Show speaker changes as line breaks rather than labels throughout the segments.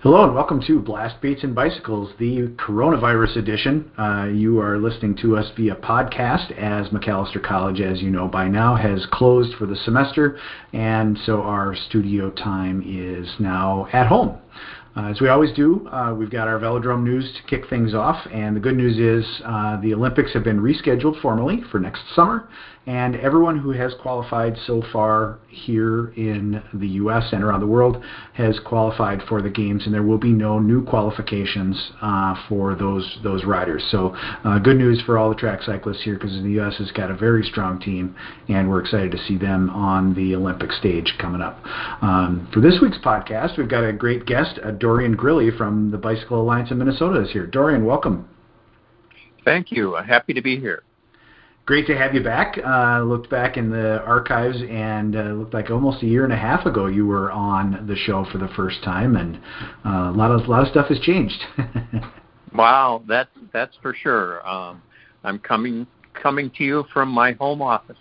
Hello and welcome to Blast Beats and Bicycles, the coronavirus edition. Uh, you are listening to us via podcast as Macalester College, as you know by now, has closed for the semester, and so our studio time is now at home. Uh, as we always do, uh, we've got our velodrome news to kick things off, and the good news is uh, the Olympics have been rescheduled formally for next summer, and everyone who has qualified so far here in the U.S. and around the world has qualified for the games, and there will be no new qualifications uh, for those those riders. So, uh, good news for all the track cyclists here because the U.S. has got a very strong team, and we're excited to see them on the Olympic stage coming up. Um, for this week's podcast, we've got a great guest, uh, Dorian Grilley from the Bicycle Alliance of Minnesota is here. Dorian, welcome.
Thank you. Happy to be here
great to have you back. Uh, looked back in the archives and uh, looked like almost a year and a half ago you were on the show for the first time, and uh, a lot of a lot of stuff has changed.
wow, that's that's for sure. Um, I'm coming coming to you from my home office.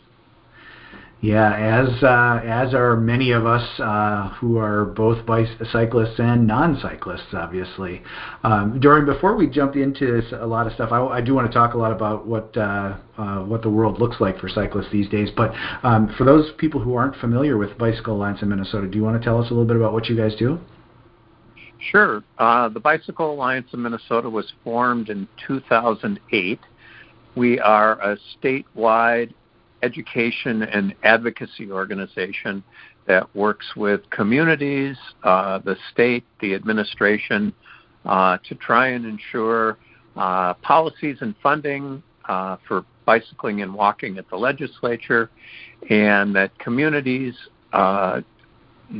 Yeah, as uh, as are many of us uh, who are both bicyclists and non-cyclists, obviously. Um, Dorian, before we jump into a lot of stuff, I, I do want to talk a lot about what uh, uh, what the world looks like for cyclists these days. But um, for those people who aren't familiar with Bicycle Alliance in Minnesota, do you want to tell us a little bit about what you guys do?
Sure. Uh, the Bicycle Alliance in Minnesota was formed in 2008. We are a statewide education and advocacy organization that works with communities, uh, the state, the administration, uh, to try and ensure uh, policies and funding uh, for bicycling and walking at the legislature, and that communities uh,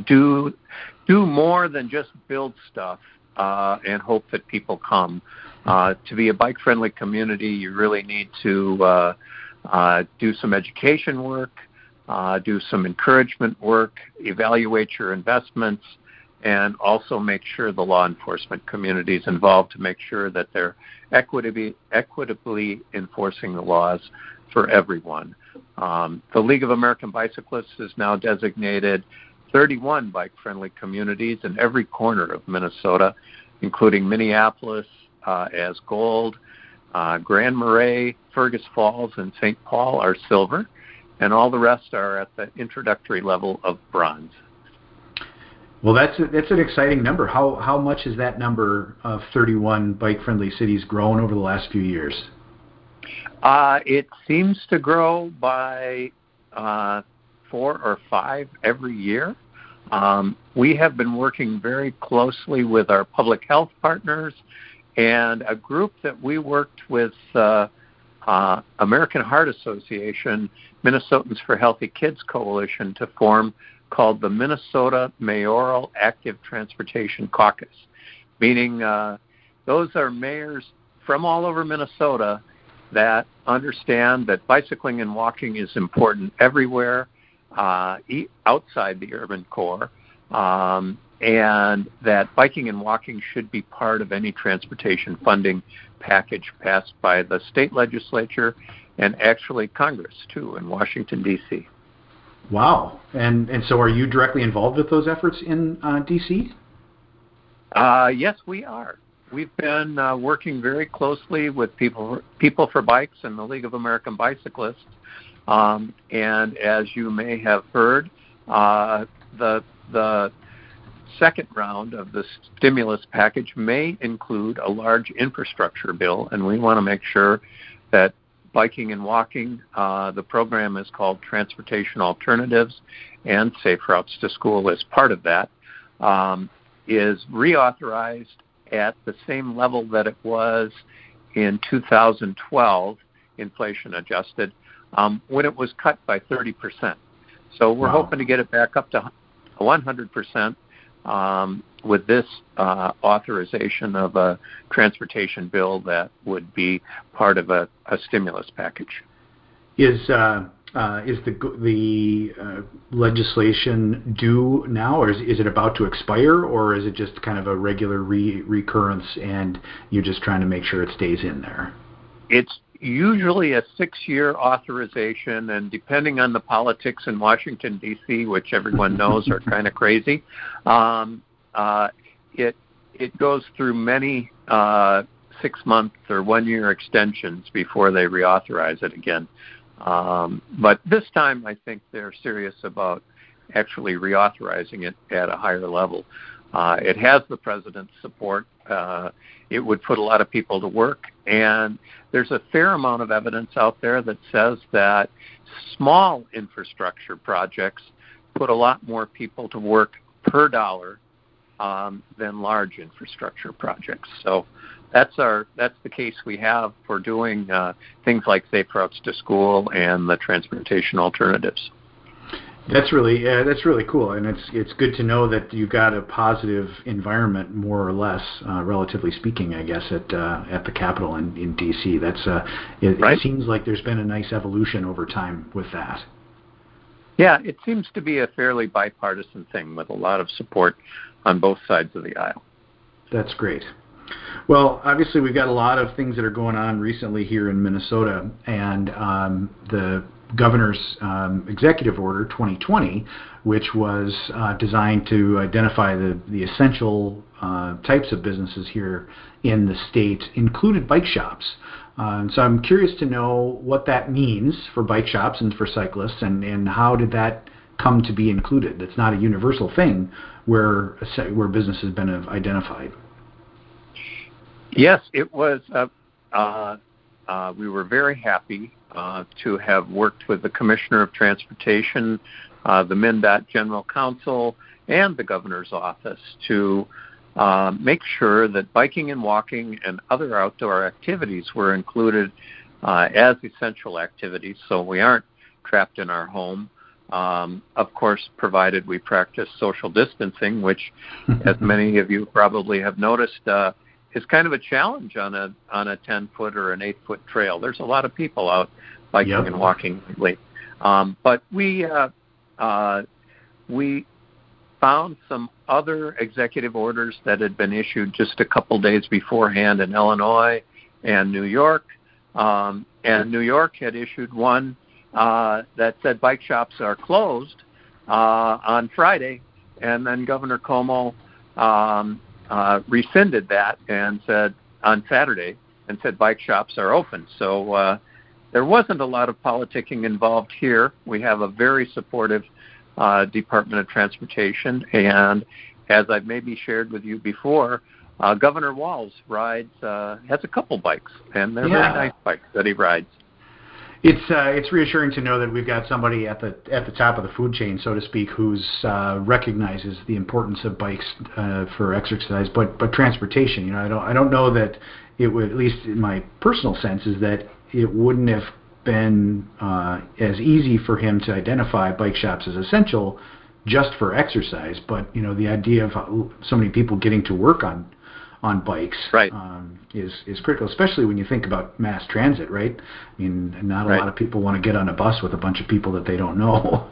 do do more than just build stuff uh, and hope that people come. to be a bike-friendly community, you really need to uh, do some education work, uh, do some encouragement work, evaluate your investments, and also make sure the law enforcement community is involved to make sure that they're equitably, equitably enforcing the laws for everyone. Um, the League of American Bicyclists is now designated 31 bike friendly communities in every corner of Minnesota, including Minneapolis uh, as gold, uh, Grand Marais, Fergus Falls, and St. Paul are silver, and all the rest are at the introductory level of bronze.
Well, that's a, that's an exciting number. How how much has that number of 31 bike-friendly cities grown over the last few years?
Uh, it seems to grow by uh, four or five every year. Um, we have been working very closely with our public health partners and a group that we worked with uh, uh, American Heart Association, Minnesotans for Healthy Kids Coalition to form called the Minnesota Mayoral Active Transportation Caucus, meaning uh, those are mayors from all over Minnesota that understand that bicycling and walking is important everywhere uh, outside the urban core, um, and that biking and walking should be part of any transportation funding package passed by the state legislature and actually Congress too in Washington D.C.
Wow, and and so are you directly involved with those efforts in uh, D.C.?
Uh, yes, we are. We've been uh, working very closely with people PeopleForBikes and the League of American Bicyclists, um, and as you may have heard, uh, the the second round of the stimulus package may include a large infrastructure bill, and we want to make sure that biking and walking, uh, the program is called Transportation Alternatives, and Safe Routes to School is part of that, um, is reauthorized at the same level that it was in 2012, inflation adjusted, um, when it was cut by 30%. So we're wow. hoping to get it back up to 100% um, with this uh, authorization of a transportation bill that would be part of a, a stimulus package.
Is uh, uh, is the the uh, legislation due now, or is, is it about to expire, or is it just kind of a regular re- recurrence, and you're just trying to make sure it stays in there?
It's usually a six-year authorization, and depending on the politics in Washington D.C., which everyone knows are kind of crazy, um, uh, it it goes through many uh, six month or one year extensions before they reauthorize it again. Um, but this time, I think they're serious about actually reauthorizing it at a higher level. Uh, it has the president's support. Uh, it would put a lot of people to work, and there's a fair amount of evidence out there that says that small infrastructure projects put a lot more people to work per dollar um, than large infrastructure projects. So that's our that's the case we have for doing uh, things like safe routes to school and the transportation alternatives.
That's really uh, that's really cool, and it's it's good to know that you've got a positive environment, more or less, uh, relatively speaking, I guess, at uh, at the Capitol in, in D.C. That's uh, it, right. it seems like there's been a nice evolution over time with that.
Yeah, it seems to be a fairly bipartisan thing with a lot of support on both sides of the aisle.
That's great. Well, obviously, we've got a lot of things that are going on recently here in Minnesota, and um, the governor's um, executive order 2020, which was uh, designed to identify the, the essential uh, types of businesses here in the state, included bike shops. Uh, so I'm curious to know what that means for bike shops and for cyclists, and, and how did that come to be included? It's not a universal thing where where business has been identified.
Yes, it was. Uh, uh, we were very happy uh, to have worked with the Commissioner of Transportation, uh, the MnDOT General Counsel, and the Governor's Office to uh, make sure that biking and walking and other outdoor activities were included uh, as essential activities so we aren't trapped in our home. Um, of course, provided we practice social distancing, which, as many of you probably have noticed, uh, is kind of a challenge on a on a 10 foot or an 8 foot trail. There's a lot of people out biking yep. and walking lately. Um, but we uh, uh, we found some other executive orders that had been issued just a couple days beforehand in Illinois and New York. Um, and New York had issued one uh, that said bike shops are closed uh, on Friday, and then Governor Cuomo um, uh, rescinded that and said on Saturday and said bike shops are open. So uh, there wasn't a lot of politicking involved here. We have a very supportive uh, Department of Transportation, and as I've maybe shared with you before, uh, Governor Walz rides uh, has a couple bikes, and they're yeah. very nice bikes that he rides.
It's uh, it's reassuring to know that we've got somebody at the at the top of the food chain, so to speak, who's uh, recognizes the importance of bikes uh, for exercise, but but transportation. You know, I don't I don't know that it would, at least in my personal sense, is that it wouldn't have been uh, as easy for him to identify bike shops as essential just for exercise. But you know, the idea of so many people getting to work on on bikes
right.
um, is is critical, especially when you think about mass transit. Right? I mean, not a
right.
lot of people want to get on a bus with a bunch of people that they don't know.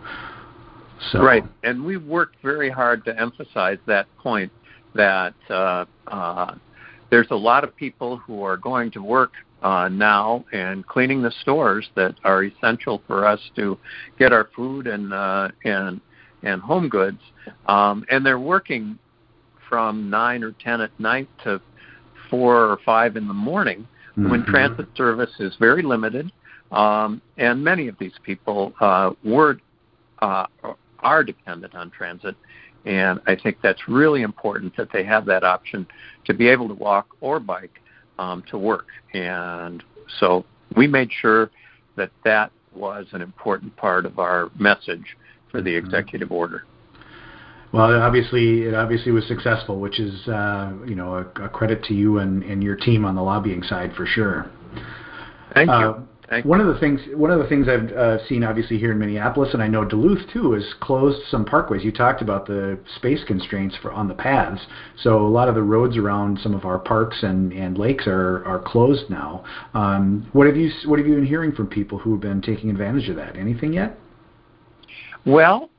so
right, and we worked very hard to emphasize that point that uh, uh, there's a lot of people who are going to work uh, now and cleaning the stores that are essential for us to get our food and uh, and and home goods. Um, and they're working from nine or ten at night to four or five in the morning mm-hmm. when transit service is very limited. Um, and many of these people uh, were uh, are dependent on transit. And I think that's really important that they have that option to be able to walk or bike um, to work. And so we made sure that that was an important part of our message for the mm-hmm. executive order.
Well, obviously, it obviously was successful, which is uh, you know a, a, credit to you and, and your team on the lobbying side for sure.
Thank uh, you.
One of the things, one of the things I've uh, seen, obviously here in Minneapolis, and I know Duluth too, is closed some parkways. You talked about the space constraints for on the paths, so a lot of the roads around some of our parks and, and lakes are, are closed now. Um, what have you What have you been hearing from people who have been taking advantage of that? Anything yet?
Well,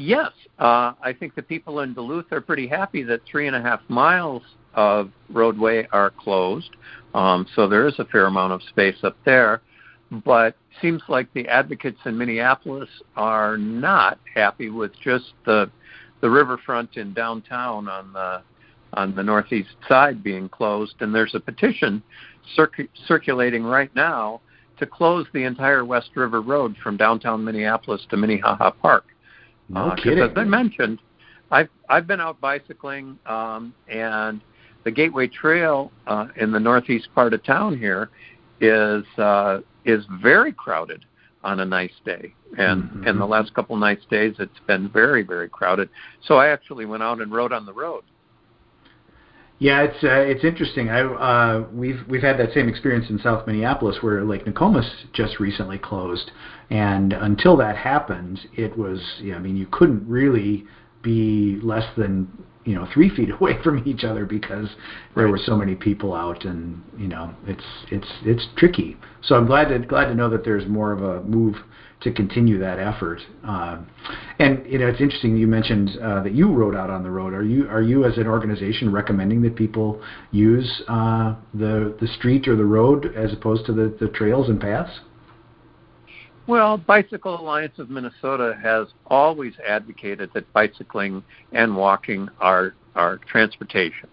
yes. Uh, I think the people in Duluth are pretty happy that three and a half miles of roadway are closed. Um, so there is a fair amount of space up there but seems like the advocates in Minneapolis are not happy with just the the riverfront in downtown on the on the northeast side being closed, and there's a petition circ- circulating right now to close the entire West River Road from downtown Minneapolis to Minnehaha Park.
No
uh,
kidding.
As I mentioned, I've I've been out bicycling, um, and the Gateway Trail uh, in the northeast part of town here is uh, is very crowded on a nice day, and
Mhm.
and the last couple nice days it's been very very crowded. So I actually went out and rode on the road.
Yeah, it's uh, it's interesting. I uh, we've we've had that same experience in South Minneapolis where Lake Nokomis just recently closed, and until that happened, it was yeah. I mean, you couldn't really be less than you know three feet away from each other because there
Right.
were so many people out, and you know it's it's it's tricky. So I'm glad to glad to know that there's more of a move to continue that effort. Um, and you know, it's interesting you mentioned uh, that you rode out on the road. Are you are you as an organization recommending that people use uh, the the street or the road as opposed to the, the trails and paths?
Well, Bicycle Alliance of Minnesota has always advocated that bicycling and walking are are transportation,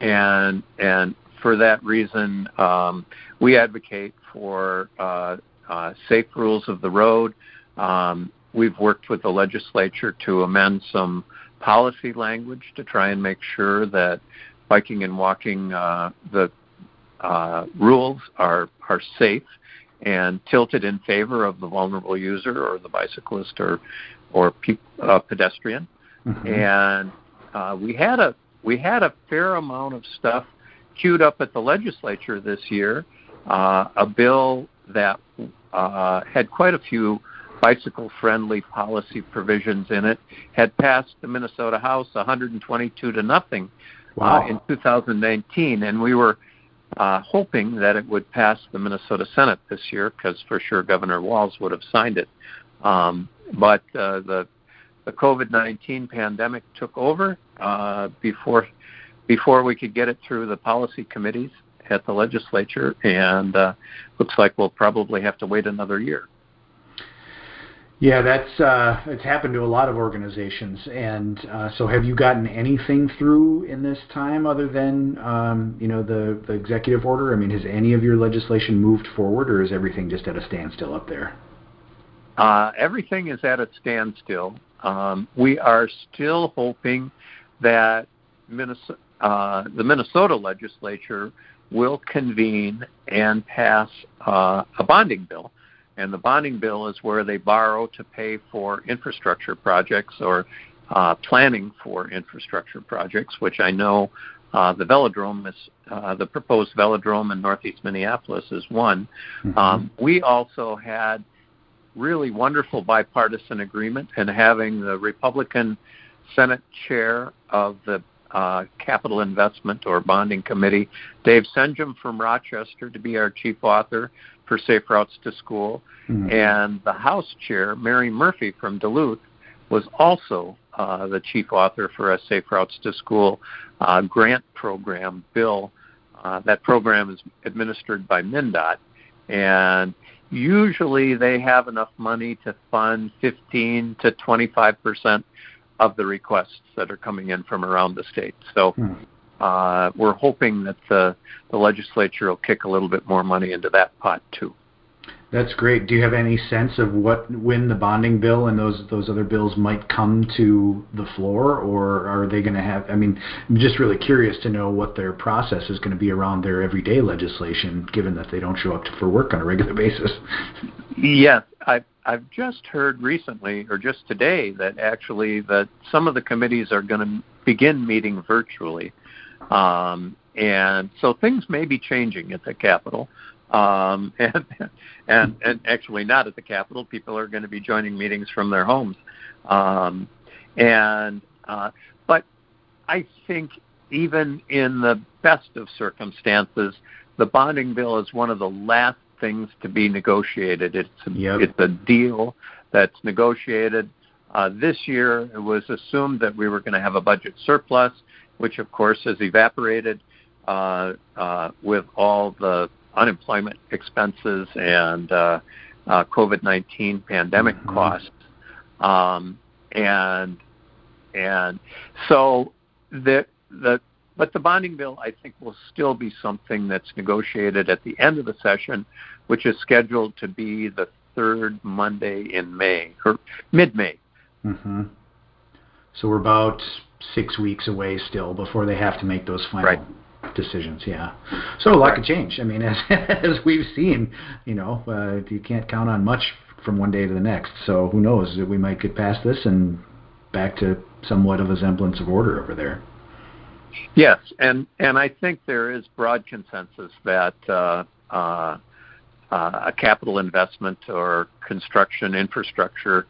and and for that reason, um, we advocate for uh, uh, safe rules of the road. Um, we've worked with the legislature to amend some policy language to try and make sure that biking and walking uh, the uh, rules are are safe and tilted in favor of the vulnerable user or the bicyclist or or pe- uh, pedestrian.
Mhm.
And uh, we had a we had a fair amount of stuff queued up at the legislature this year. Uh, a bill that uh, had quite a few bicycle-friendly policy provisions in it had passed the Minnesota House 122 to nothing
Wow.
uh, in 2019, and we were uh, hoping that it would pass the Minnesota Senate this year because for sure Governor Walz would have signed it. Um, but uh, the the COVID-19 pandemic took over uh, before before we could get it through the policy committees at the legislature, and uh, looks like we'll probably have to wait another year.
Yeah, that's uh, it's happened to a lot of organizations. And uh, so, have you gotten anything through in this time other than um, you know the the executive order? I mean, has any of your legislation moved forward, or is everything just at a standstill up there?
Uh, everything is at a standstill. Um, we are still hoping that Minnesota, uh, the Minnesota legislature will convene and pass uh, a bonding bill. And the bonding bill is where they borrow to pay for infrastructure projects or uh, planning for infrastructure projects, which I know uh, the velodrome is uh, the proposed velodrome in northeast Minneapolis is one.
Mhm.
Um, we also had really wonderful bipartisan agreement in having the Republican Senate chair of the uh, Capital Investment or Bonding Committee, Dave Senjem from Rochester, to be our chief author for Safe Routes to School,
Mhm.
and the House chair, Mary Murphy from Duluth, was also uh, the chief author for a Safe Routes to School uh, grant program bill. Uh, that program is administered by MnDOT, and usually they have enough money to fund 15 to 25 percent of the requests that are coming in from around the state. So
Hmm.
uh, we're hoping that the, the legislature will kick a little bit more money into that pot too.
That's great. Do you have any sense of what when the bonding bill and those those other bills might come to the floor, or are they going to have? I mean, I'm just really curious to know what their process is going to be around their everyday legislation, given that they don't show up for work on a regular basis.
Yes, I've I've just heard recently, or just today, that actually that some of the committees are going to begin meeting virtually, um, and so things may be changing at the Capitol, um, and and and actually not at the Capitol. People are going to be joining meetings from their homes, um, and uh, but I think even in the best of circumstances, the bonding bill is one of the last things to be negotiated. It's a,
Yep.
it's a deal that's negotiated. Uh, this year, it was assumed that we were going to have a budget surplus, which of course has evaporated uh, uh, with all the unemployment expenses and uh, uh, COVID-19 pandemic
Mhm.
costs. Um, and and so the the But the bonding bill, I think, will still be something that's negotiated at the end of the session, which is scheduled to be the third Monday in May or mid-May.
Mm-hmm. So we're about six weeks away still before they have to make those final
right.
Decisions. Yeah. So a lot could change. I mean, as as we've seen, you know, uh, you can't count on much from one day to the next. So who knows? That we might get past this and back to somewhat of a semblance of order over there.
Yes, and and I think there is broad consensus that uh, uh, uh, a capital investment or construction infrastructure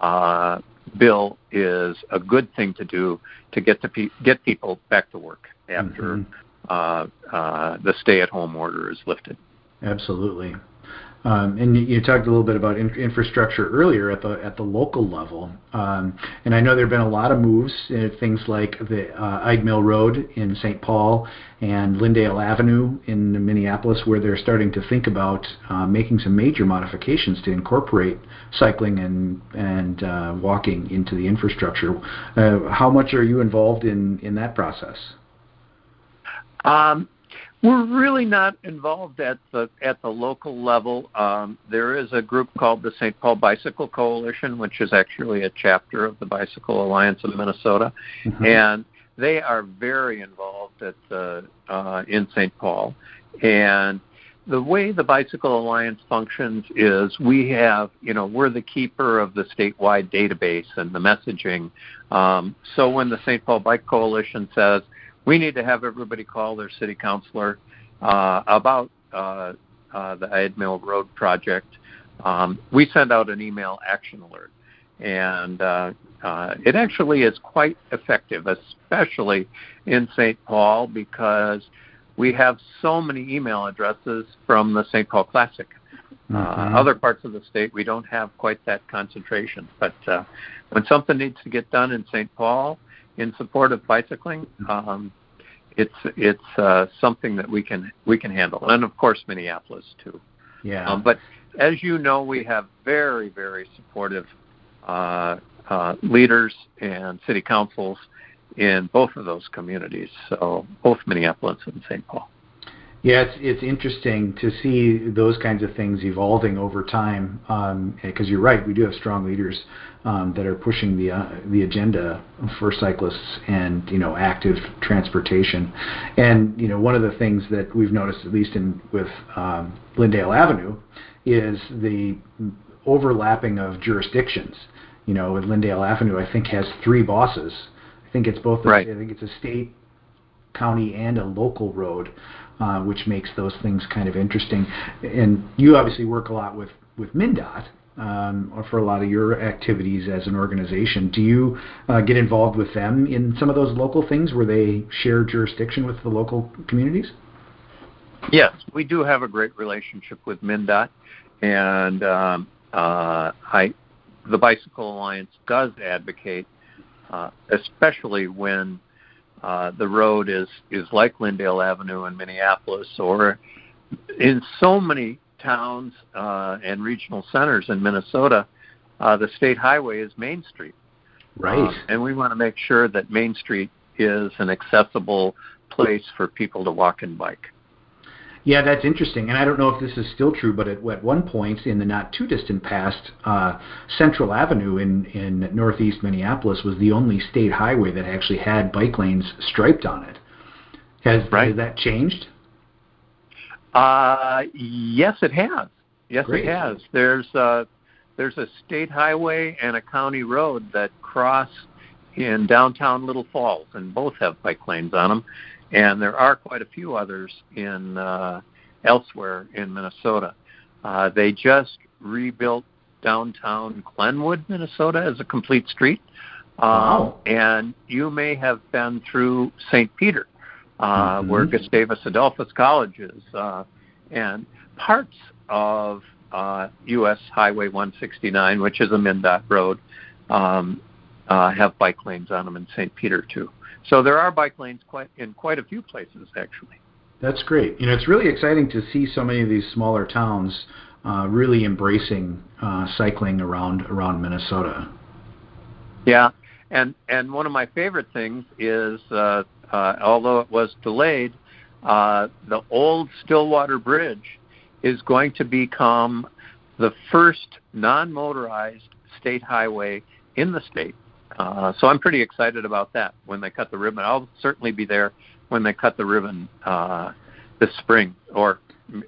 uh, bill is a good thing to do to get to pe- get people back to work after mm-hmm. Uh, uh, the stay-at-home order is lifted.
Absolutely. Um, and you, you, talked a little bit about in, infrastructure earlier at the at the local level, um, and I know there have been a lot of moves, uh, things like the uh, Ayd Mill Road in St. Paul and Lyndale Avenue in Minneapolis, where they're starting to think about uh, making some major modifications to incorporate cycling and and uh, walking into the infrastructure. Uh, how much are you involved in in that process?
Um, we're really not involved at the at the local level. Um, there is a group called the St. Paul Bicycle Coalition, which is actually a chapter of the Bicycle Alliance of Minnesota, mm-hmm. and they are very involved at the, uh, in St. Paul. And the way the Bicycle Alliance functions is we have, you know, we're the keeper of the statewide database and the messaging. Um, so when the St. Paul Bike Coalition says, we need to have everybody call their city councilor uh, about uh, uh, the Ayd Mill Road project. Um, we send out an email action alert, and uh, uh, it actually is quite effective, especially in St. Paul because we have so many email addresses from the St. Paul Classic. Uh, mm-hmm. other parts of the state, we don't have quite that concentration. But uh, when something needs to get done in St. Paul, in support of bicycling, um, it's it's uh, something that we can we can handle, and of course Minneapolis too.
Yeah.
Um, but as you know, we have very very supportive uh, uh, leaders and city councils in both of those communities. So both Minneapolis and St. Paul.
Yeah, it's it's interesting to see those kinds of things evolving over time. Because um, you're right, we do have strong leaders um, that are pushing the uh, the agenda for cyclists and you know active transportation. And you know one of the things that we've noticed, at least in with um, Lyndale Avenue, is the overlapping of jurisdictions. You know, with Lyndale Avenue, I think has three bosses. I think it's both.
Right.
I think it's a state, county, and a local road uh, which makes those things kind of interesting. And you obviously work a lot with with MnDOT um, or for a lot of your activities as an organization. Do you uh, get involved with them in some of those local things where they share jurisdiction with the local communities?
Yes, we do have a great relationship with MnDOT, and um, uh, I, the Bicycle Alliance does advocate, uh, especially when uh, the road is is like Lyndale Avenue in Minneapolis, or in so many towns uh, and regional centers in Minnesota, uh, the state highway is Main Street.
Right. Um,
and we want to make sure that Main Street is an accessible place for people to walk and bike.
Yeah, that's interesting. And I don't know if this is still true, but at, at one point in the not too distant past, uh, Central Avenue in, in northeast Minneapolis was the only state highway that actually had bike lanes striped on it. Has, right. has that changed?
Uh, yes, it has. Yes,
Great.
it has. There's a, there's a state highway and a county road that cross in downtown Little Falls, and both have bike lanes on them and there are quite a few others in uh, elsewhere in Minnesota. Uh, they just rebuilt downtown Glenwood, Minnesota, as a complete street.
Um, wow.
And you may have been through St. Peter, uh, mm-hmm. where Gustavus Adolphus College is, uh, and parts of uh, U.S. Highway 169, which is a MnDOT road, um, uh, have bike lanes on them in St. Peter too. So there are bike lanes quite in quite a few places actually.
That's great. You know, it's really exciting to see so many of these smaller towns uh, really embracing uh, cycling around around Minnesota.
Yeah, and and one of my favorite things is uh, uh, although it was delayed, uh, the old Stillwater Bridge is going to become the first non-motorized state highway in the state. Uh, so I'm pretty excited about that when they cut the ribbon. I'll certainly be there when they cut the ribbon uh, this spring, or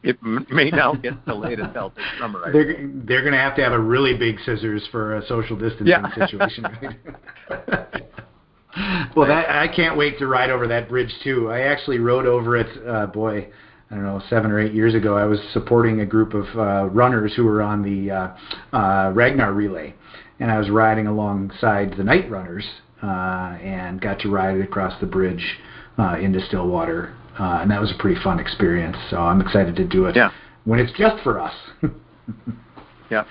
it may now get delayed until this summer.
They're they're going to have to have a really big scissors for a social distancing yeah. situation. Right? well, that I can't wait to ride over that bridge too. I actually rode over it. Uh, boy, I don't know, seven or eight years ago. I was supporting a group of uh, runners who were on the uh, uh, Ragnar relay, and I was riding alongside the night runners uh, and got to ride it across the bridge uh, into Stillwater, uh, and that was a pretty fun experience. So I'm excited to do it
yeah.
when it's just for us.
yeah.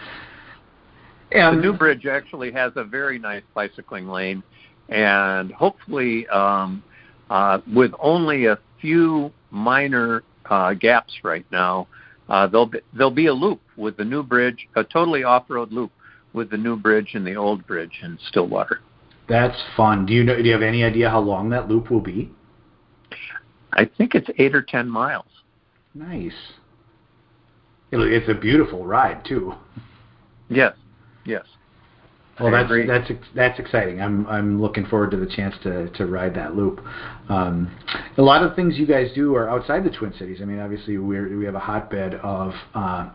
And the new bridge actually has a very nice bicycling lane, and hopefully, um, uh, with only a few minor uh, gaps right now, uh, there'll be there'll be a loop with the new bridge, a totally off-road loop with the new bridge and the old bridge in Stillwater.
That's fun. Do you know? Do you have any idea how long that loop will be?
I think it's eight or ten miles.
Nice. It's a beautiful ride too.
Yes. Yes.
Well, that's that's that's exciting. I'm I'm looking forward to the chance to to ride that loop. Um, a lot of things you guys do are outside the Twin Cities. I mean, obviously we we have a hotbed of uh,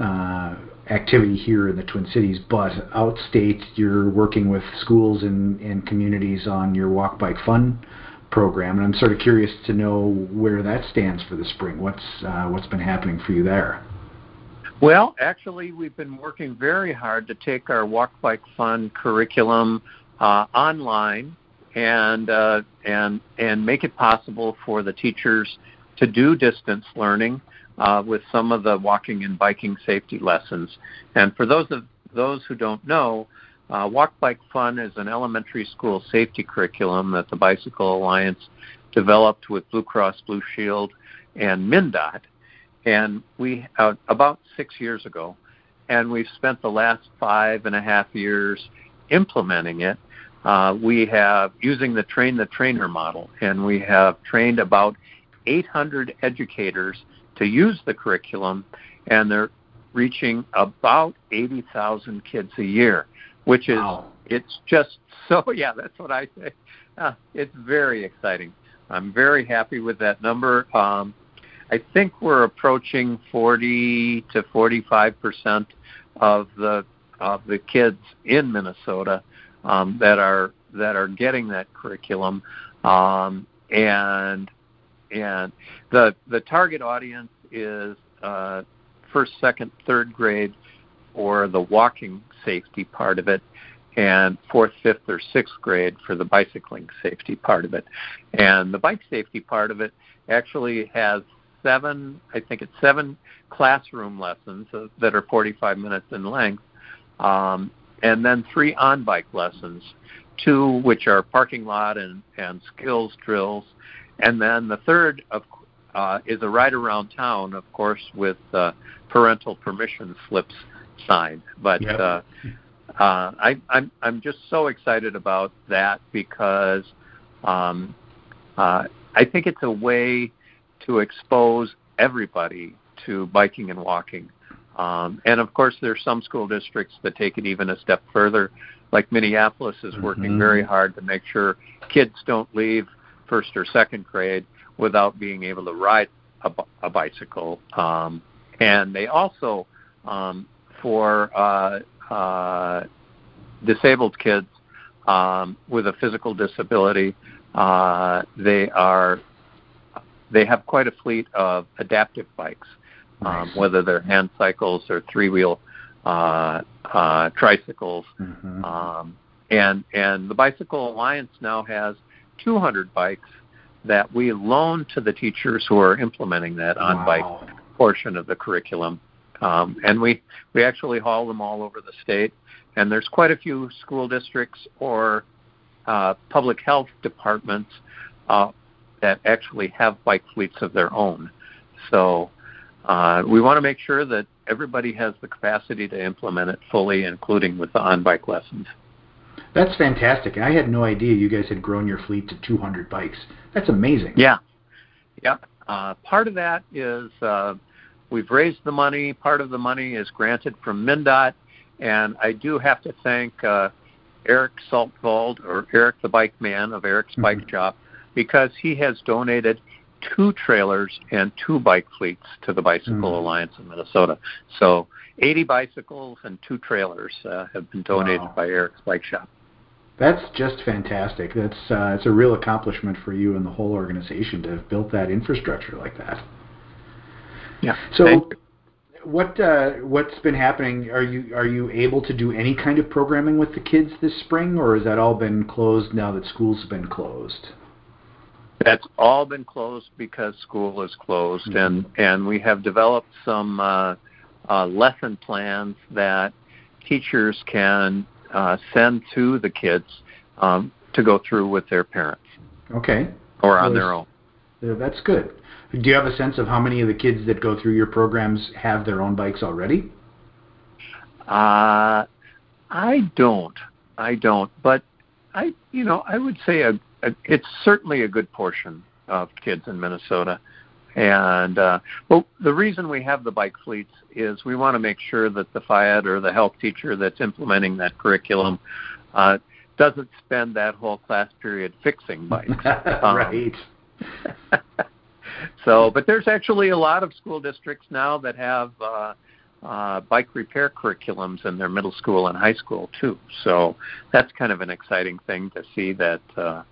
uh, activity here in the Twin Cities, but outstate you're working with schools and, and communities on your Walk Bike Fun program, and I'm sort of curious to know where that stands for the spring. What's uh, what's been happening for you there?
Well, actually, we've been working very hard to take our Walk Bike Fun curriculum uh, online and uh, and and make it possible for the teachers to do distance learning uh, with some of the walking and biking safety lessons. And for those of those who don't know, uh, Walk Bike Fun is an elementary school safety curriculum that the Bicycle Alliance developed with Blue Cross Blue Shield and MnDOT and we uh, about six years ago, and we've spent the last five and a half years implementing it. Uh, we have using the train the trainer model, and we have trained about 800 educators to use the curriculum, and they're reaching about 80,000 kids a year, which is wow. it's just so yeah, that's what I say. Uh, it's very exciting. I'm very happy with that number. Um, I think we're approaching 40 to 45 percent of the of the kids in Minnesota um, that are that are getting that curriculum, um, and and the the target audience is uh, first, second, third grade or the walking safety part of it, and fourth, fifth, or sixth grade for the bicycling safety part of it. And the bike safety part of it actually has seven, I think it's seven classroom lessons that are 45 minutes in length, um, and then three on bike lessons, two which are parking lot and, and skills drills, and then the third of, uh, is a ride around town, of course, with uh, parental permission slips signed. But yep. uh, uh, I, I'm I'm just so excited about that because um, uh, I think it's a way to expose everybody to biking and walking. Um, and of course, there are some school districts that take it even a step further. Like Minneapolis is working mm-hmm. very hard to make sure kids don't leave first or second grade without being able to ride a, a bicycle. Um, and they also, um, for uh, uh, disabled kids um, with a physical disability, uh, they are they have quite a fleet of adaptive bikes, um, nice. whether they're hand cycles or three wheel uh, uh, tricycles. Mm-hmm. Um, and and the Bicycle Alliance now has 200 bikes that we loan to the teachers who are implementing that on bike wow. portion of the curriculum. Um, and we we actually haul them all over the state. And there's quite a few school districts or uh, public health departments uh, that actually have bike fleets of their own. So uh, we want to make sure that everybody has the capacity to implement it fully, including with the on bike lessons.
That's fantastic. I had no idea you guys had grown your fleet to 200 bikes. That's amazing.
Yeah. Yep. Uh, part of that is uh, we've raised the money. Part of the money is granted from MnDOT, and I do have to thank uh, Eric Saltwald or Eric the Bike Man of Eric's mm-hmm. Bike Shop because he has donated two trailers and two bike fleets to the Bicycle mm-hmm. Alliance in Minnesota. So 80 bicycles and two trailers uh, have been donated wow. by Eric's Bike Shop.
That's just fantastic. That's uh, it's a real accomplishment for you and the whole organization to have built that infrastructure like that.
Yeah.
So, what uh, what's been happening? Are you are you able to do any kind of programming with the kids this spring, or has that all been closed now that schools have been closed?
That's all been closed because school is closed, mm-hmm. and and we have developed some uh, uh, lesson plans that teachers can uh, send to the kids um, to go through with their parents.
Okay.
Or on their own.
That's good. Do you have a sense of how many of the kids that go through your programs have their own bikes already?
Uh, I don't. I don't. But I, you know, I would say a, a, it's certainly a good portion of kids in Minnesota. And uh, well, the reason we have the bike fleets is we want to make sure that the phy ed or the health teacher that's implementing that curriculum uh, doesn't spend that whole class period fixing bikes.
Um, right.
so, but there's actually a lot of school districts now that have uh, uh, bike repair curriculums in their middle school and high school too. So that's kind of an exciting thing to see that uh,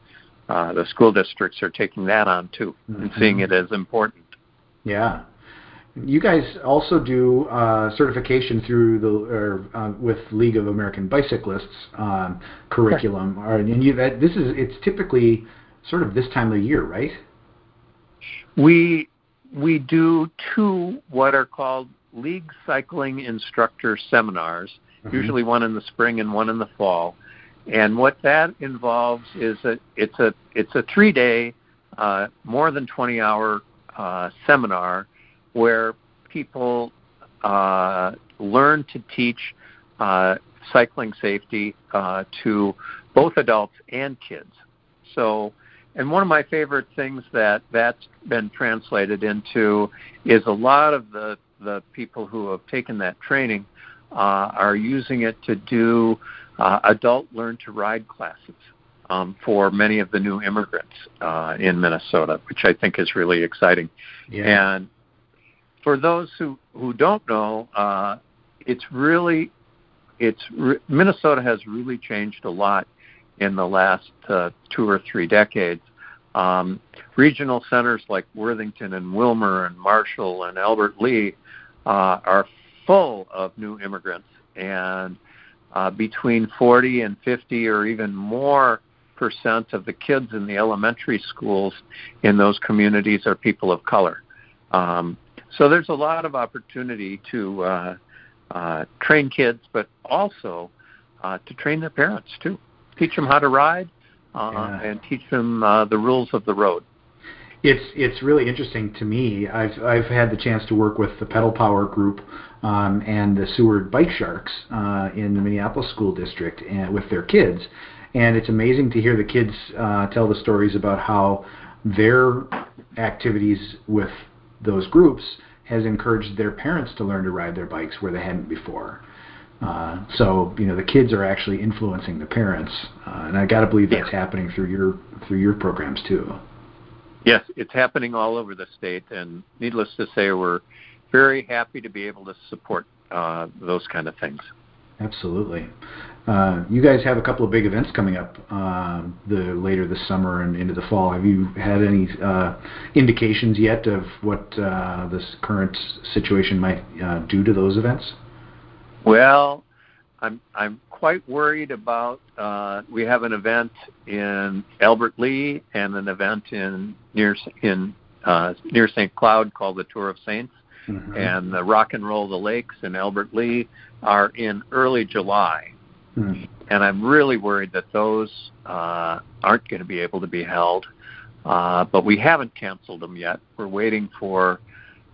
uh, the school districts are taking that on too mm-hmm. and seeing it as important.
Yeah. You guys also do uh, certification through the or uh, with League of American Bicyclists um, curriculum, right. and you that this is it's typically sort of this time of year, right?
We we do two what are called league cycling instructor seminars, mm-hmm. usually one in the spring and one in the fall. And what that involves is a it's a it's a three day, uh, more than twenty hour uh, seminar where people uh, learn to teach uh, cycling safety uh, to both adults and kids. So, and one of my favorite things that that's been translated into is a lot of the the people who have taken that training uh, are using it to do uh, adult learn to ride classes um, for many of the new immigrants uh, in Minnesota, which I think is really exciting.
Yeah.
And for those who, who don't know, uh, it's really it's re- Minnesota has really changed a lot in the last uh, two or three decades. Um, regional centers like Worthington and Willmar and Marshall and Albert Lea uh, are full of new immigrants, and uh, between 40 and 50 or even more percent of the kids in the elementary schools in those communities are people of color. Um, so there's a lot of opportunity to uh, uh, train kids, but also uh, to train their parents too. Teach them how to ride uh, yeah. and teach them uh, the rules of the road.
It's it's really interesting to me. I've I've had the chance to work with the Pedal Power group um, and the Seward Bike Sharks uh, in the Minneapolis School District and with their kids, and it's amazing to hear the kids uh, tell the stories about how their activities with those groups has encouraged their parents to learn to ride their bikes where they hadn't before. Uh, so you know the kids are actually influencing the parents, uh, and I got to believe that's yeah. happening through your through your programs too.
It's happening all over the state, and needless to say, we're very happy to be able to support uh, those kind of things.
Absolutely. Uh, you guys have a couple of big events coming up uh, the later this summer and into the fall. Have you had any uh, indications yet of what uh, this current situation might uh, do to those events?
Well, I'm I'm quite worried about. Uh, we have an event in Albert Lea and an event in near in uh, near St. Cloud called the Tour of Saints, mm-hmm. and the Rock and Roll the Lakes in Albert Lea are in early July. Hmm. And I'm really worried that those uh, aren't going to be able to be held. Uh, but we haven't canceled them yet. We're waiting for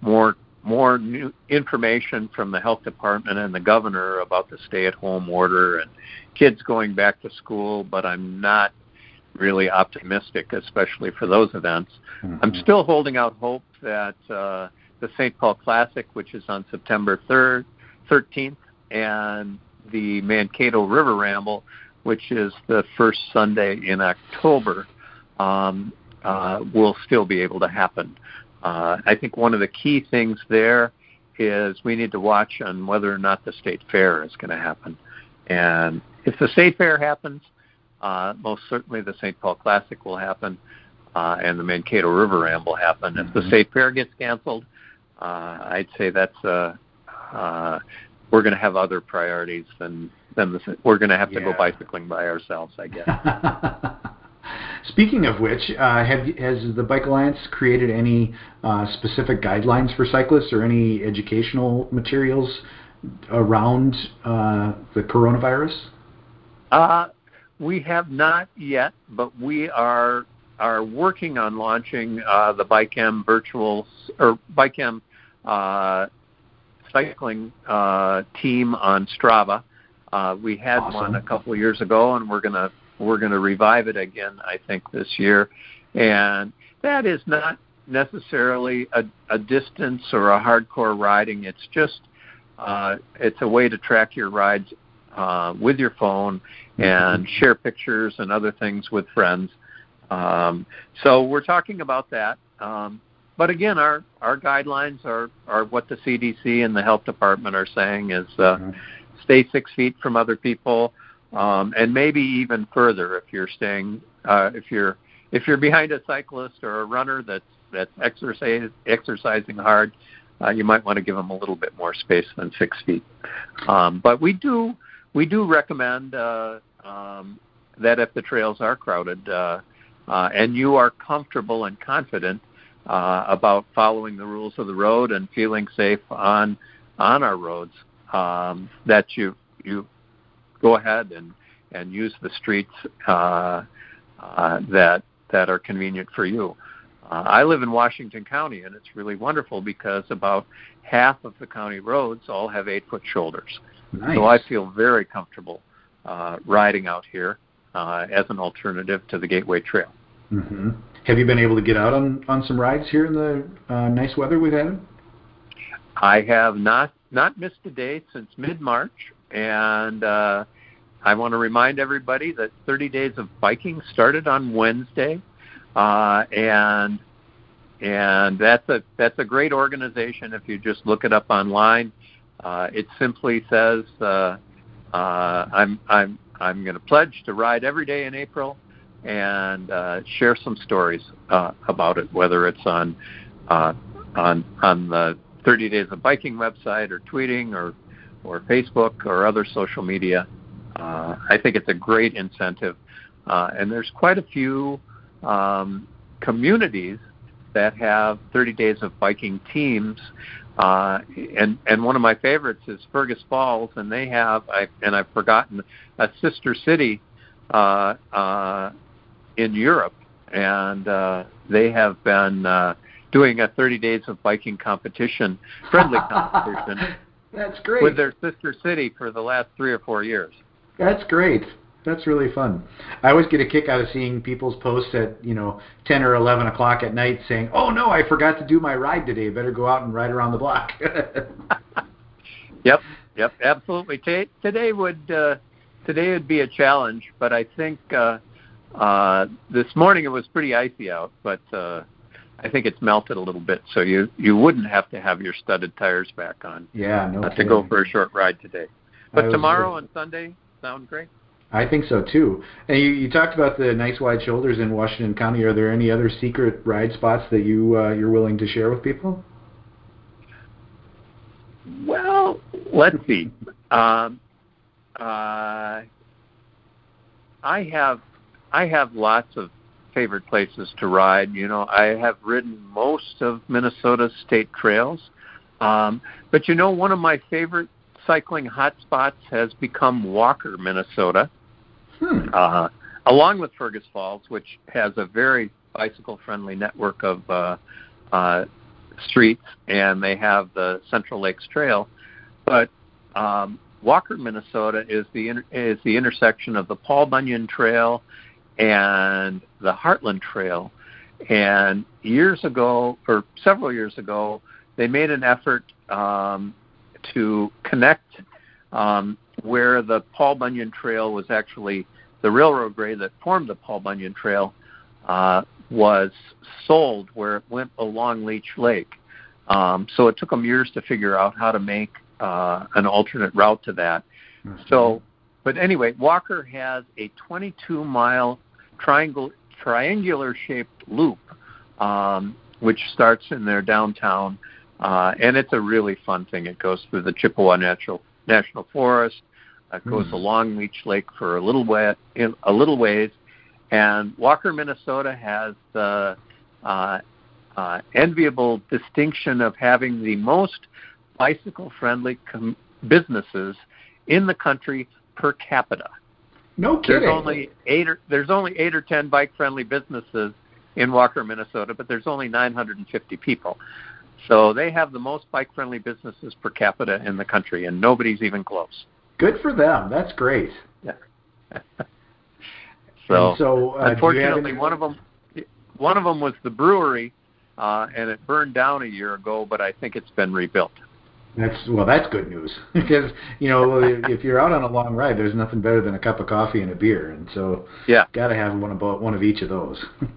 more more new information from the health department and the governor about the stay-at-home order and kids going back to school, but I'm not really optimistic, especially for those events. Mm-hmm. I'm still holding out hope that uh, the St. Paul Classic, which is on September 3rd, 13th, and the Mankato River Ramble, which is the first Sunday in October, um, uh, will still be able to happen. Uh, I think one of the key things there is we need to watch on whether or not the state fair is going to happen. And if the state fair happens, uh, most certainly the St. Paul Classic will happen, uh, and the Mankato River Ramble will happen. Mm-hmm. If the mm-hmm. state fair gets canceled, uh, I'd say that's uh, uh, we're going to have other priorities than than the, we're going to have to yeah. go bicycling by ourselves, I guess.
Speaking of which, uh, have, has the Bike Alliance created any uh, specific guidelines for cyclists or any educational materials around uh, the coronavirus?
Uh, we have not yet, but we are are working on launching uh, the BikeMN virtual or BikeMN uh, cycling uh, team on Strava. Uh, we had awesome. one a couple of years ago, and we're gonna we're gonna revive it again. I think this year, and that is not necessarily a, a distance or a hardcore riding. It's just uh, it's a way to track your rides uh, with your phone and share pictures and other things with friends. Um, so we're talking about that. Um, but again, our, our guidelines are, are what the CDC and the health department are saying is uh, mm-hmm. stay six feet from other people, um, and maybe even further if you're staying uh, if you're if you're behind a cyclist or a runner that's that's exercise, exercising hard, uh, you might want to give them a little bit more space than six feet. Um, but we do we do recommend uh, um, that if the trails are crowded uh, uh, and you are comfortable and confident uh, about following the rules of the road and feeling safe on on our roads, um, that you you go ahead and and use the streets uh, uh, that that are convenient for you. Uh, I live in Washington County, and it's really wonderful because about half of the county roads all have eight foot shoulders. Nice. So I feel very comfortable uh, riding out here uh, as an alternative to the Gateway Trail.
Mm-hmm. Have you been able to get out on, on some rides here in the uh, nice weather we've had?
I have not not missed a day since mid March, and uh, I want to remind everybody that 30 Days of Biking started on Wednesday, uh, and and that's a that's a great organization. If you just look it up online, uh, it simply says uh, uh, I'm I'm I'm going to pledge to ride every day in April and uh, share some stories uh, about it, whether it's on uh, on on the 30 Days of Biking website or tweeting or or Facebook or other social media. Uh, I think it's a great incentive, uh, and there's quite a few um, communities that have 30 Days of Biking teams uh, and and one of my favorites is Fergus Falls, and they have I and I've forgotten a sister city uh, uh, in Europe, and uh, they have been uh, doing a 30 days of biking competition, friendly competition.
That's great.
With their sister city for the last three or four years.
That's great. That's really fun. I always get a kick out of seeing people's posts at you know ten or eleven o'clock at night saying, "Oh no, I forgot to do my ride today. Better go out and ride around the block."
yep, yep, absolutely. T- today would uh, today would be a challenge, but I think uh, uh, this morning it was pretty icy out, but uh, I think it's melted a little bit, so you you wouldn't have to have your studded tires back on.
Yeah, no.
Uh, to go for a short ride today, but tomorrow and Sunday sound great.
I think so too. And you, you talked about the nice wide shoulders in Washington County. Are there any other secret ride spots that you uh, you're willing to share with people?
Well, let's see. Um, uh, I have I have lots of favorite places to ride. You know, I have ridden most of Minnesota's state trails, um, but you know, one of my favorite cycling hotspots has become Walker, Minnesota. Hmm. Uh, along with Fergus Falls, which has a very bicycle friendly network of uh, uh, streets, and they have the Central Lakes Trail. But um, Walker, Minnesota, is the is the intersection of the Paul Bunyan Trail and the Heartland Trail. And years ago, or several years ago, they made an effort um, to connect um, where the Paul Bunyan Trail was actually the railroad grade that formed the Paul Bunyan Trail uh, was sold where it went along Leech Lake. Um, so it took them years to figure out how to make uh, an alternate route to that. Mm-hmm. So, but anyway, Walker has a 22 mile triangle, triangular shaped loop, um, which starts in their downtown. Uh, and it's a really fun thing. It goes through the Chippewa Natural National Forest. It goes mm. along Leech Lake for a little way, a little ways, and Walker, Minnesota, has the uh, uh, enviable distinction of having the most bicycle-friendly com- businesses in the country per capita.
No kidding.
There's only eight or there's only eight or ten bike-friendly businesses in Walker, Minnesota, but there's only 950 people. So they have the most bike-friendly businesses per capita in the country, and nobody's even close.
Good for them. That's great.
Yeah. so,
so
uh, unfortunately, any... one of them one of them was the brewery, uh, and it burned down a year ago. But I think it's been rebuilt.
That's well, that's good news because you know if you're out on a long ride, there's nothing better than a cup of coffee and a beer, and so
yeah,
got to have one of one of each of those.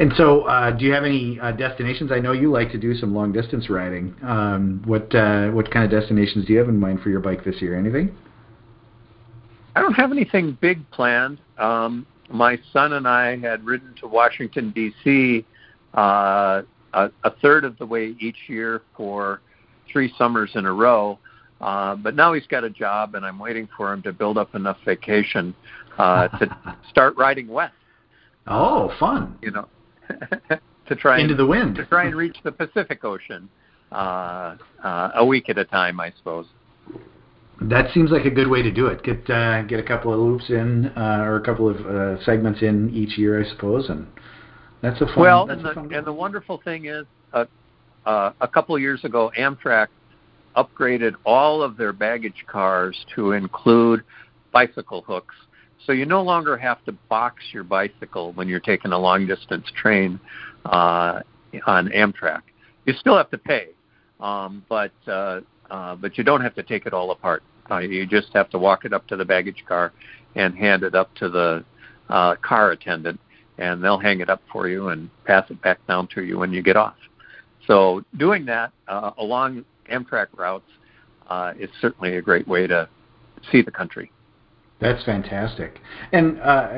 And so, uh, do you have any uh, destinations? I know you like to do some long distance riding. Um, what uh, what kind of destinations do you have in mind for your bike this year? Anything?
I don't have anything big planned. Um, my son and I had ridden to Washington D.C. Uh, a, a third of the way each year for three summers in a row. Uh, but now he's got a job, and I'm waiting for him to build up enough vacation uh, to start riding west.
Oh, fun!
You know, to try
into
and,
the wind
to try and reach the Pacific Ocean uh, uh, a week at a time, I suppose.
That seems like a good way to do it. Get uh, get a couple of loops in, uh, or a couple of uh, segments in each year, I suppose, and that's a fun.
Well, and the and the wonderful thing is, uh, uh, a couple of years ago, Amtrak upgraded all of their baggage cars to include bicycle hooks so you no longer have to box your bicycle when you're taking a long distance train uh, on Amtrak. You still have to pay, um, but uh, uh, but you don't have to take it all apart. Uh, you just have to walk it up to the baggage car and hand it up to the uh, car attendant, and they'll hang it up for you and pass it back down to you when you get off. So doing that uh, along Amtrak routes uh, is certainly a great way to see the country.
That's fantastic. And uh,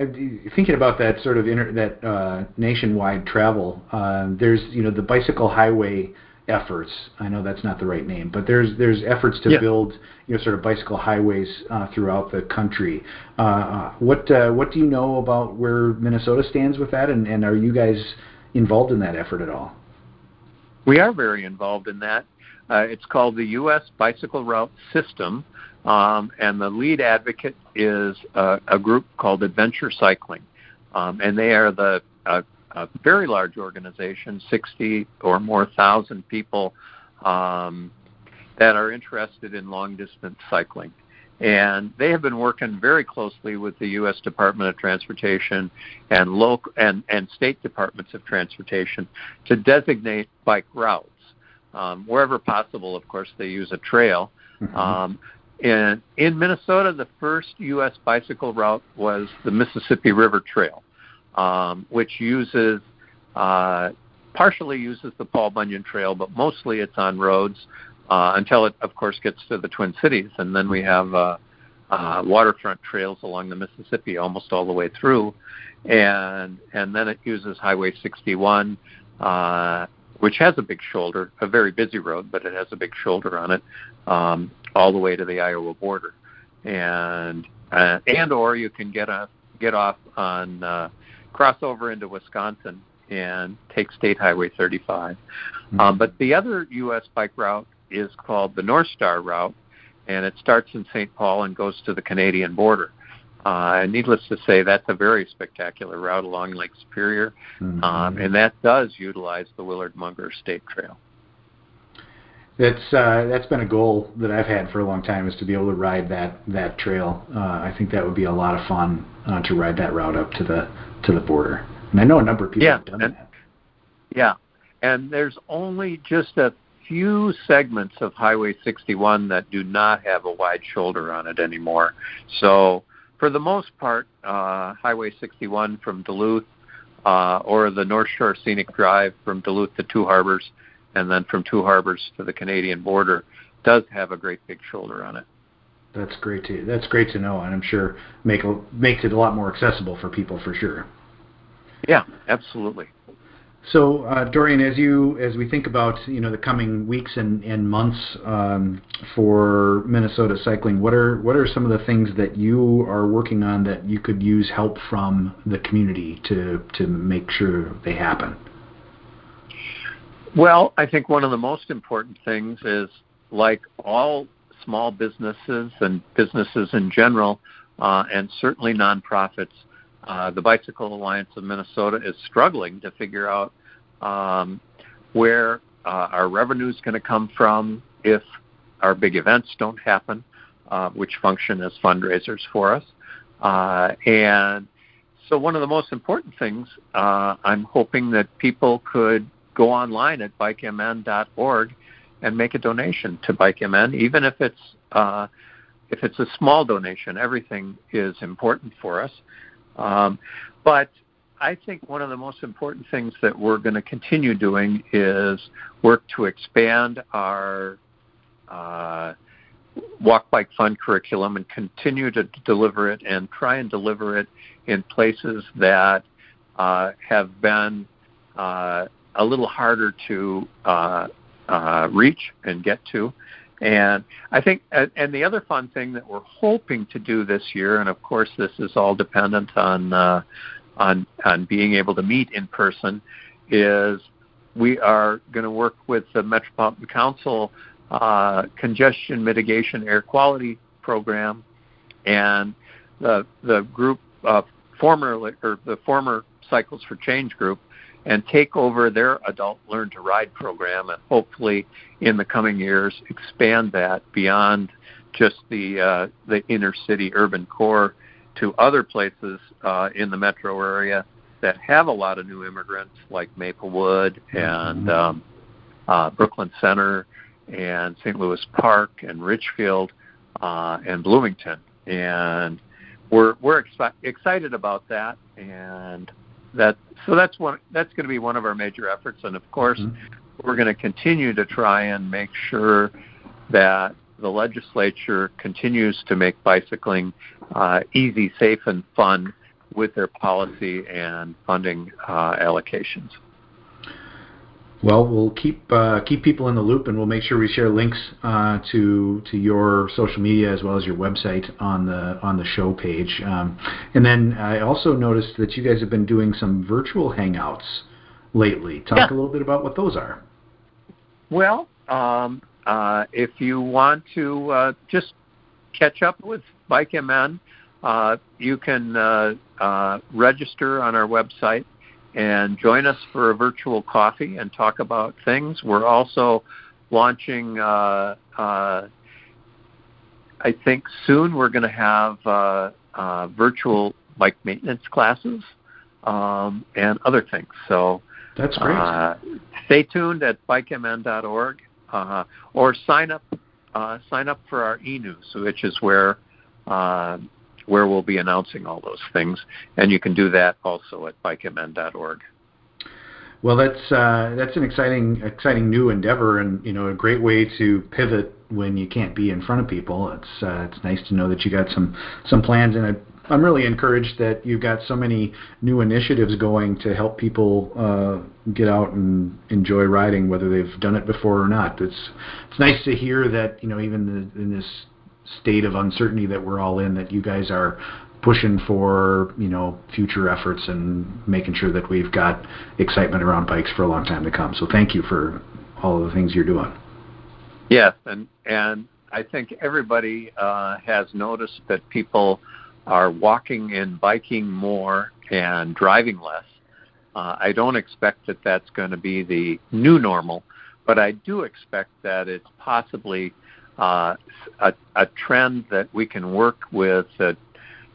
thinking about that sort of inter- that uh, nationwide travel, uh, there's you know the bicycle highway efforts. I know that's not the right name, but there's there's efforts to yeah. build you know sort of bicycle highways uh, throughout the country. Uh, uh, what uh, what do you know about where Minnesota stands with that, and, and are you guys involved in that effort at all?
We are very involved in that. Uh, it's called the U.S. Bicycle Route System, um, and the lead advocate is a, a group called Adventure Cycling, um, and they are the a, very large organization, 60 or more thousand people um, that are interested in long distance cycling. And they have been working very closely with the U.S. Department of Transportation and local and, and state departments of transportation to designate bike routes. Um, wherever possible, of course, they use a trail. Mm-hmm. Um, and in Minnesota, the first U.S. bicycle route was the Mississippi River Trail, um, which uses uh, partially uses the Paul Bunyan Trail, but mostly it's on roads uh, until it, of course, gets to the Twin Cities, and then we have uh, uh, waterfront trails along the Mississippi almost all the way through, and and then it uses Highway 61. Uh, which has a big shoulder, a very busy road, but it has a big shoulder on it, um, all the way to the Iowa border, and uh, and or you can get a get off on uh, cross over into Wisconsin and take State Highway 35. Mm-hmm. Um, but the other U.S. bike route is called the North Star route, and it starts in St. Paul and goes to the Canadian border. Uh, needless to say, that's a very spectacular route along Lake Superior, mm-hmm. um, and that does utilize the Willard Munger State Trail.
That's uh, that's been a goal that I've had for a long time is to be able to ride that that trail. Uh, I think that would be a lot of fun uh, to ride that route up to the to the border. And I know a number of people
yeah,
have done
and,
that.
Yeah, and there's only just a few segments of Highway 61 that do not have a wide shoulder on it anymore. So for the most part, uh, Highway 61 from Duluth uh, or the North Shore Scenic Drive from Duluth to Two Harbors and then from Two Harbors to the Canadian border does have a great big shoulder on it.
That's great to that's great to know, and I'm sure make makes it a lot more accessible for people for sure.
Yeah, absolutely.
So, uh, Dorian, as you as we think about you know the coming weeks and, and months um, for Minnesota cycling, what are what are some of the things that you are working on that you could use help from the community to to make sure they happen?
Well, I think one of the most important things is like all small businesses and businesses in general, uh, and certainly nonprofits, uh, the Bicycle Alliance of Minnesota is struggling to figure out um, where uh, our revenue is going to come from if our big events don't happen, uh, which function as fundraisers for us. Uh, and so, one of the most important things, uh, I'm hoping that people could go online at bikemn.org and make a donation to BikeMN, even if it's uh, if it's a small donation. Everything is important for us, um, but I think one of the most important things that we're going to continue doing is work to expand our uh, walk bike fun curriculum and continue to deliver it and try and deliver it in places that uh, have been uh, a little harder to uh, uh, reach and get to. And I think, and the other fun thing that we're hoping to do this year, and of course this is all dependent on uh, on on being able to meet in person, is we are going to work with the Metropolitan Council uh, Congestion Mitigation Air Quality Program, and the the group uh, formerly or the former Cycles for Change group and take over their adult learn to ride program and hopefully in the coming years expand that beyond just the uh, the inner city urban core to other places uh, in the metro area that have a lot of new immigrants like Maplewood and mm-hmm. um, uh, Brooklyn Center and St. Louis Park and Richfield uh, and Bloomington and we're we're exci- excited about that and that so that's one that's going to be one of our major efforts and of course mm-hmm. we're going to continue to try and make sure that the legislature continues to make bicycling uh, easy safe and fun with their policy and funding uh, allocations
well, we'll keep uh, keep people in the loop, and we'll make sure we share links uh, to to your social media as well as your website on the on the show page. Um, and then I also noticed that you guys have been doing some virtual hangouts lately. Talk yeah. a little bit about what those are.
Well, um, uh, if you want to uh, just catch up with BikeMN, uh, you can uh, register on our website and join us for a virtual coffee and talk about things. We're also launching, uh, uh, I think soon we're going to have uh, uh, virtual bike maintenance classes um, and other things. So
that's great. Uh,
stay tuned at bikemn.org uh, or sign up uh, sign up for our e-news, which is where uh, where we'll be announcing all those things. And you can do that also at bikemn.org.
Well, that's uh, that's an exciting exciting new endeavor, and you know a great way to pivot when you can't be in front of people. It's uh, it's nice to know that you got some some plans, and I, I'm really encouraged that you've got so many new initiatives going to help people uh, get out and enjoy riding, whether they've done it before or not. It's it's nice to hear that you know even in this state of uncertainty that we're all in that you guys are pushing for you know future efforts and making sure that we've got excitement around bikes for a long time to come. So thank you for all of the things you're doing.
Yes, and and I think everybody uh, has noticed that people are walking and biking more and driving less. Uh, I don't expect that that's going to be the new normal, but I do expect that it's possibly uh, a, a, trend that we can work with the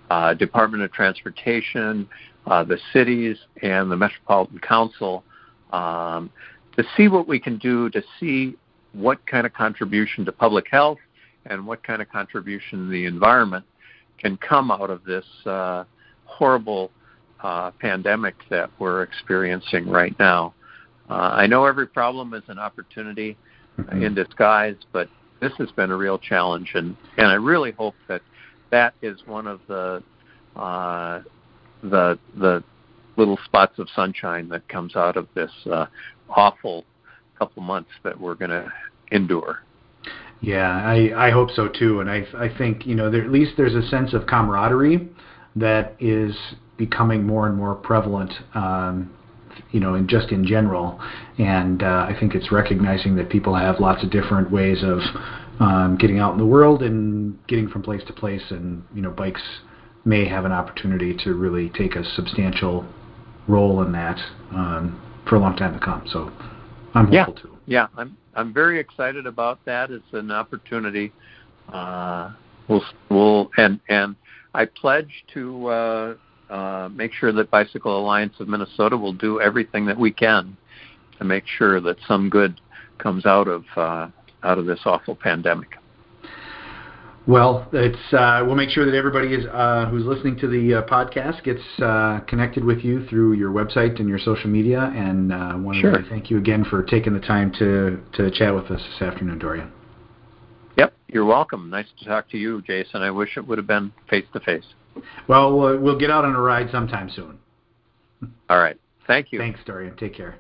uh, Department of Transportation, uh, the cities, and the Metropolitan Council um, to see what we can do to see what kind of contribution to public health and what kind of contribution to the environment can come out of this uh, horrible uh, pandemic that we're experiencing right now. Uh, I know every problem is an opportunity mm-hmm. in disguise, but this has been a real challenge, and, and I really hope that that is one of the uh, the the little spots of sunshine that comes out of this uh, awful couple months that we're going to endure.
Yeah, I, I hope so too, and I I think you know there, at least there's a sense of camaraderie that is becoming more and more prevalent. Um, you know, and just in general, and uh, I think it's recognizing that people have lots of different ways of um, getting out in the world and getting from place to place, and you know, bikes may have an opportunity to really take a substantial role in that um, for a long time to come. So I'm hopeful
yeah.
too.
Yeah, I'm I'm very excited about that. It's an opportunity. Uh, we'll we'll and and I pledge to uh, uh, make sure that Bicycle Alliance of Minnesota will do everything that we can to make sure that some good comes out of uh, out of this awful pandemic.
Well, it's uh, we'll make sure that everybody is uh, who's listening to the uh, podcast gets uh, connected with you through your website and your social media. And uh, want
sure.
to thank you again for taking the time to to chat with us this afternoon, Dorian.
Yep, you're welcome. Nice to talk to you, Jason. I wish it would have been face to face.
Well, we'll get out on a ride sometime soon.
All right. Thank you.
Thanks, Dorian. Take care.